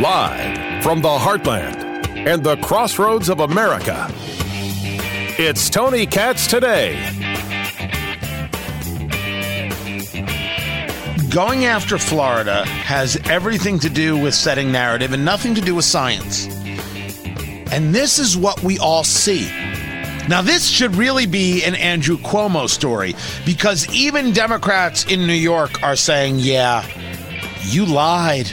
Live from the heartland and the crossroads of America, it's Tony Katz today. Going after Florida has everything to do with setting narrative and nothing to do with science. And this is what we all see. Now, this should really be an Andrew Cuomo story because even Democrats in New York are saying, yeah, you lied.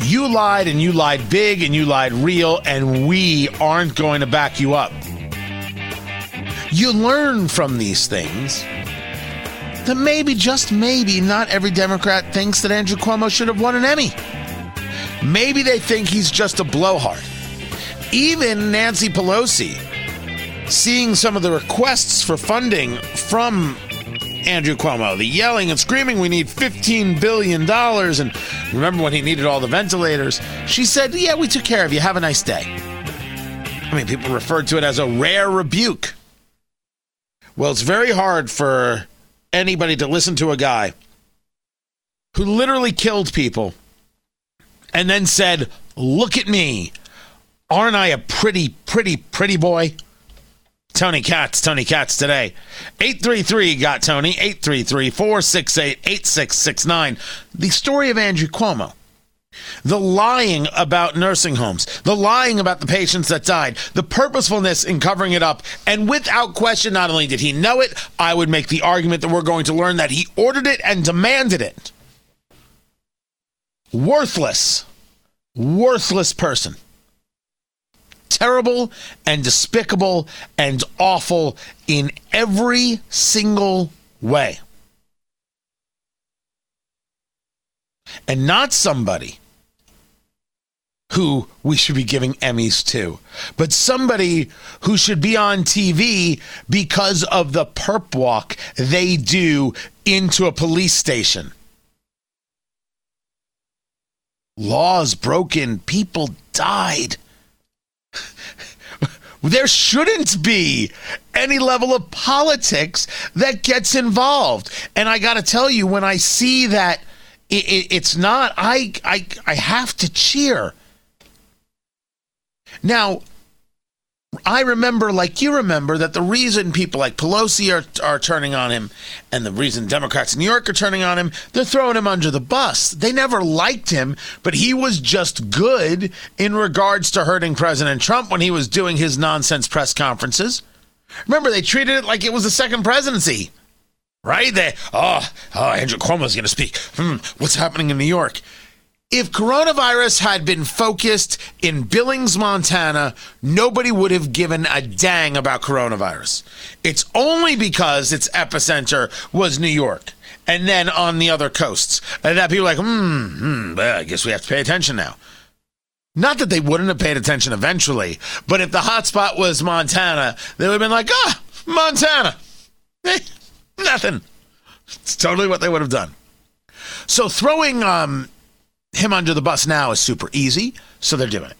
You lied and you lied big and you lied real, and we aren't going to back you up. You learn from these things that maybe, just maybe, not every Democrat thinks that Andrew Cuomo should have won an Emmy. Maybe they think he's just a blowhard. Even Nancy Pelosi, seeing some of the requests for funding from Andrew Cuomo, the yelling and screaming, we need $15 billion. And remember when he needed all the ventilators? She said, Yeah, we took care of you. Have a nice day. I mean, people referred to it as a rare rebuke. Well, it's very hard for anybody to listen to a guy who literally killed people and then said, Look at me. Aren't I a pretty, pretty, pretty boy? Tony Katz, Tony Katz today. 833 got Tony, 833 468 8669. The story of Andrew Cuomo. The lying about nursing homes, the lying about the patients that died, the purposefulness in covering it up. And without question, not only did he know it, I would make the argument that we're going to learn that he ordered it and demanded it. Worthless, worthless person terrible and despicable and awful in every single way. And not somebody who we should be giving Emmys to, but somebody who should be on TV because of the perp walk they do into a police station. Laws broken, people died there shouldn't be any level of politics that gets involved. And I got to tell you, when I see that it, it, it's not, I, I, I have to cheer. Now, I remember, like you remember, that the reason people like Pelosi are, are turning on him and the reason Democrats in New York are turning on him, they're throwing him under the bus. They never liked him, but he was just good in regards to hurting President Trump when he was doing his nonsense press conferences. Remember, they treated it like it was the second presidency, right? They, oh, oh Andrew Cuomo's going to speak. Hmm, what's happening in New York? If coronavirus had been focused in Billings, Montana, nobody would have given a dang about coronavirus. It's only because its epicenter was New York and then on the other coasts that people are like, hmm, hmm I guess we have to pay attention now. Not that they wouldn't have paid attention eventually, but if the hotspot was Montana, they would have been like, ah, Montana. Eh, nothing. It's totally what they would have done. So throwing um, him under the bus now is super easy, so they're doing it.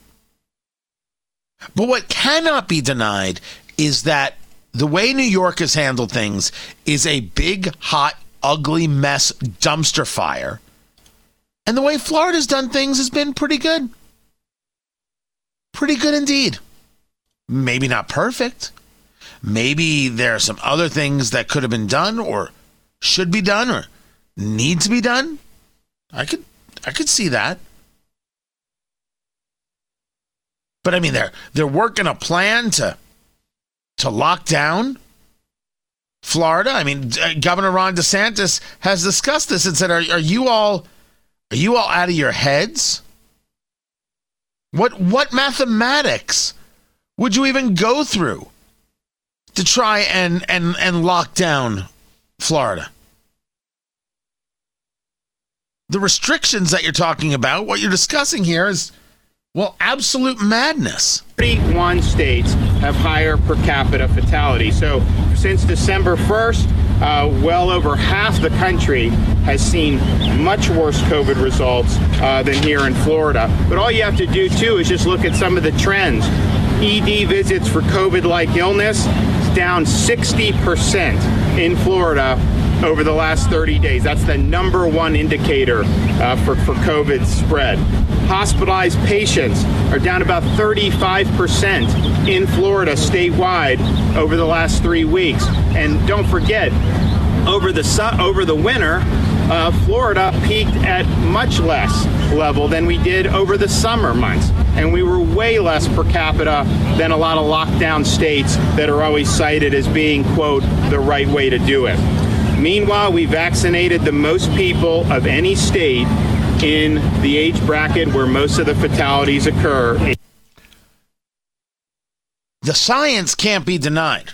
But what cannot be denied is that the way New York has handled things is a big, hot, ugly mess dumpster fire. And the way Florida's done things has been pretty good. Pretty good indeed. Maybe not perfect. Maybe there are some other things that could have been done or should be done or need to be done. I could I could see that. But I mean, they're they're working a plan to to lock down Florida. I mean, uh, Governor Ron DeSantis has discussed this and said, "Are, are you all are you all out of your heads? What what mathematics would you even go through to try and and and lock down Florida?" The restrictions that you're talking about, what you're discussing here is, well, absolute madness. 31 states have higher per capita fatality. So since December 1st, uh, well over half the country has seen much worse COVID results uh, than here in Florida. But all you have to do, too, is just look at some of the trends. ED visits for COVID like illness is down 60% in Florida over the last 30 days. That's the number one indicator uh, for, for COVID spread. Hospitalized patients are down about 35% in Florida statewide over the last three weeks. And don't forget, over the su- over the winter, uh, Florida peaked at much less level than we did over the summer months, and we were way less per capita than a lot of lockdown states that are always cited as being quote the right way to do it. Meanwhile, we vaccinated the most people of any state in the age bracket where most of the fatalities occur. The science can't be denied.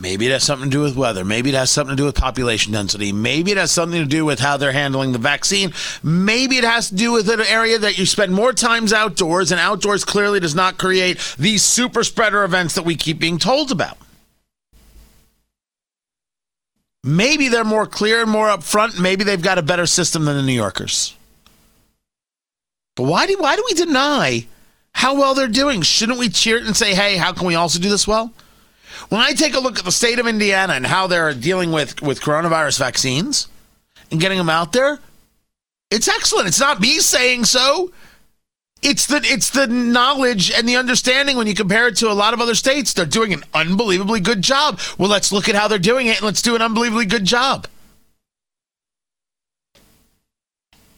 Maybe it has something to do with weather. Maybe it has something to do with population density. Maybe it has something to do with how they're handling the vaccine. Maybe it has to do with an area that you spend more times outdoors, and outdoors clearly does not create these super spreader events that we keep being told about. Maybe they're more clear and more upfront. Maybe they've got a better system than the New Yorkers. But why do why do we deny how well they're doing? Shouldn't we cheer it and say, "Hey, how can we also do this well?" When I take a look at the state of Indiana and how they're dealing with with coronavirus vaccines and getting them out there, it's excellent. It's not me saying so. It's the it's the knowledge and the understanding when you compare it to a lot of other states. They're doing an unbelievably good job. Well, let's look at how they're doing it and let's do an unbelievably good job.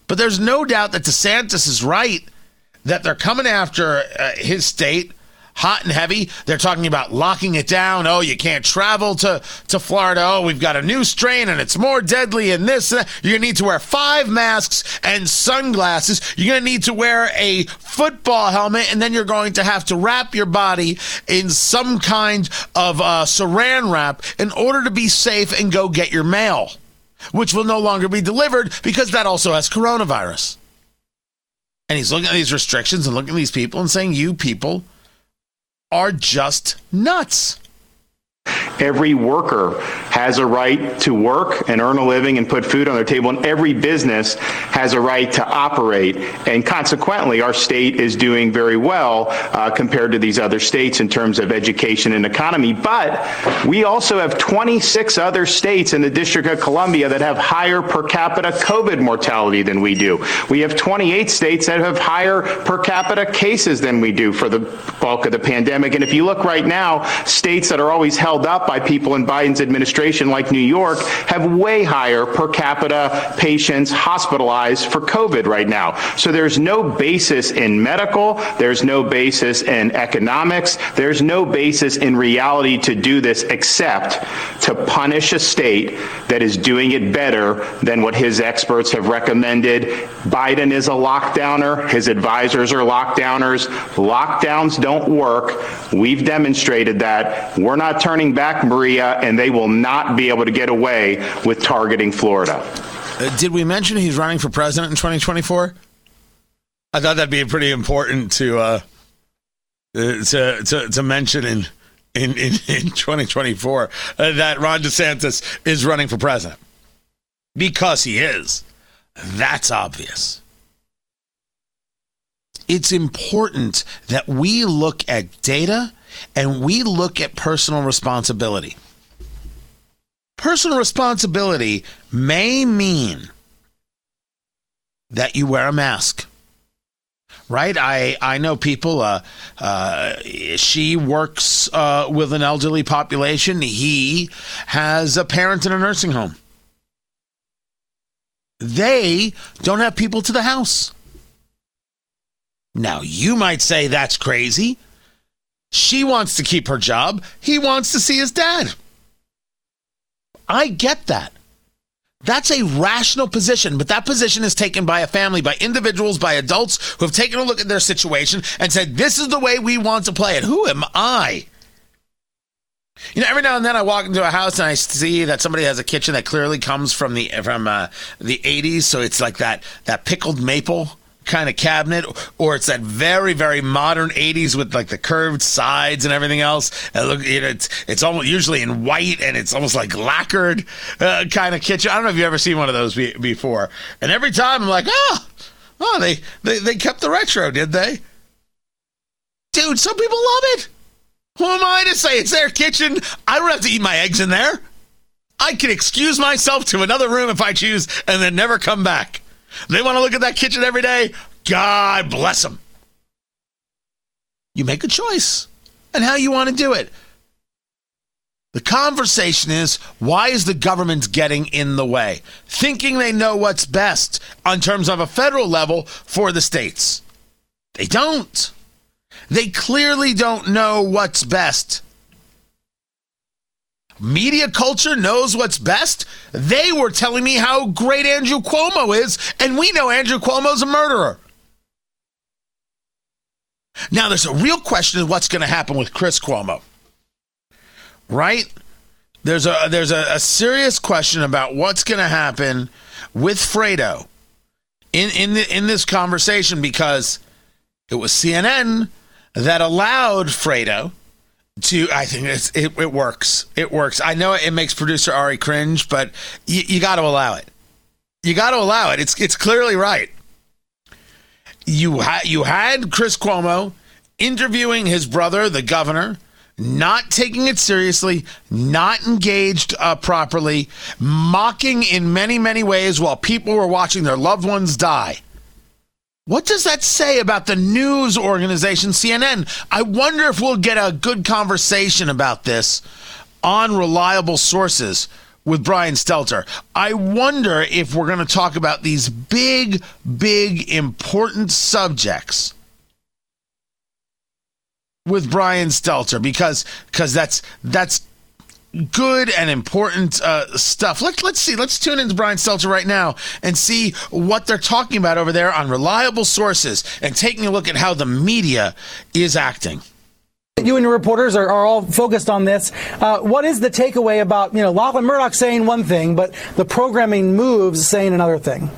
But there's no doubt that DeSantis is right that they're coming after uh, his state hot and heavy. They're talking about locking it down. Oh, you can't travel to, to Florida. Oh, we've got a new strain and it's more deadly and this. And You're going to need to wear five masks and sunglasses. You're going to need to wear a football helmet and then you're going to have to wrap your body in some kind of uh, saran wrap in order to be safe and go get your mail, which will no longer be delivered because that also has coronavirus. And he's looking at these restrictions and looking at these people and saying, You people are just nuts. Every worker has a right to work and earn a living and put food on their table, and every business has a right to operate. And consequently, our state is doing very well uh, compared to these other states in terms of education and economy. But we also have 26 other states in the District of Columbia that have higher per capita COVID mortality than we do. We have 28 states that have higher per capita cases than we do for the bulk of the pandemic. And if you look right now, states that are always held up by people in Biden's administration, like New York, have way higher per capita patients hospitalized for COVID right now. So there's no basis in medical, there's no basis in economics, there's no basis in reality to do this except to punish a state that is doing it better than what his experts have recommended. Biden is a lockdowner, his advisors are lockdowners. Lockdowns don't work. We've demonstrated that. We're not turning back Maria, and they will not be able to get away with targeting Florida. Uh, did we mention he's running for president in 2024? I thought that'd be pretty important to uh, uh, to, to to mention in in in, in 2024 uh, that Ron DeSantis is running for president because he is. That's obvious. It's important that we look at data and we look at personal responsibility. Personal responsibility may mean that you wear a mask. Right, I I know people. Uh, uh, she works uh, with an elderly population. He has a parent in a nursing home. They don't have people to the house. Now, you might say that's crazy. She wants to keep her job. He wants to see his dad. I get that. That's a rational position, but that position is taken by a family, by individuals, by adults who have taken a look at their situation and said, This is the way we want to play it. Who am I? You know, every now and then I walk into a house and I see that somebody has a kitchen that clearly comes from the from uh, the 80s, so it's like that that pickled maple kind of cabinet, or it's that very, very modern 80s with like the curved sides and everything else. And look, you know, it's it's almost usually in white and it's almost like lacquered uh, kind of kitchen. I don't know if you've ever seen one of those be- before. And every time I'm like, oh, oh, they, they they kept the retro, did they? Dude, some people love it. Who am I to say it's their kitchen? I don't have to eat my eggs in there. I can excuse myself to another room if I choose and then never come back. They want to look at that kitchen every day. God bless them. You make a choice and how you want to do it. The conversation is why is the government getting in the way, thinking they know what's best on terms of a federal level for the states? They don't. They clearly don't know what's best. Media culture knows what's best. They were telling me how great Andrew Cuomo is, and we know Andrew Cuomo's a murderer. Now, there's a real question of what's going to happen with Chris Cuomo right? There's a there's a, a serious question about what's going to happen with Fredo in in the, in this conversation because it was CNN that allowed Fredo to I think it, it works. It works. I know it makes producer Ari cringe, but you, you got to allow it. You got to allow it. It's it's clearly right. You had you had Chris Cuomo interviewing his brother, the governor, not taking it seriously, not engaged uh, properly, mocking in many, many ways while people were watching their loved ones die. What does that say about the news organization CNN? I wonder if we'll get a good conversation about this on reliable sources with Brian Stelter. I wonder if we're going to talk about these big, big, important subjects with Brian Stelter because because that's that's good and important uh, stuff. Let, let's see. Let's tune into Brian Stelter right now and see what they're talking about over there on reliable sources and taking a look at how the media is acting. You and your reporters are, are all focused on this. Uh, what is the takeaway about, you know, Lachlan Murdoch saying one thing, but the programming moves saying another thing?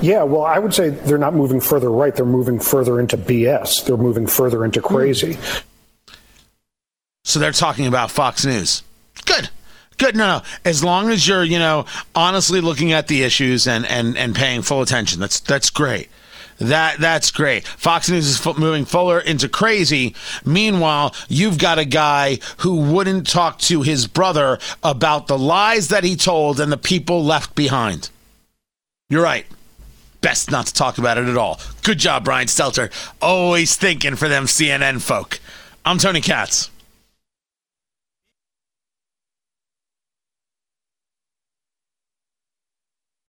Yeah, well, I would say they're not moving further right. They're moving further into BS. They're moving further into crazy. So they're talking about Fox News. Good. Good. No, no. As long as you're, you know, honestly looking at the issues and, and, and paying full attention, that's that's great. That that's great. Fox News is f- moving fuller into crazy. Meanwhile, you've got a guy who wouldn't talk to his brother about the lies that he told and the people left behind. You're right best not to talk about it at all. Good job, Brian Stelter. Always thinking for them CNN folk. I'm Tony Katz.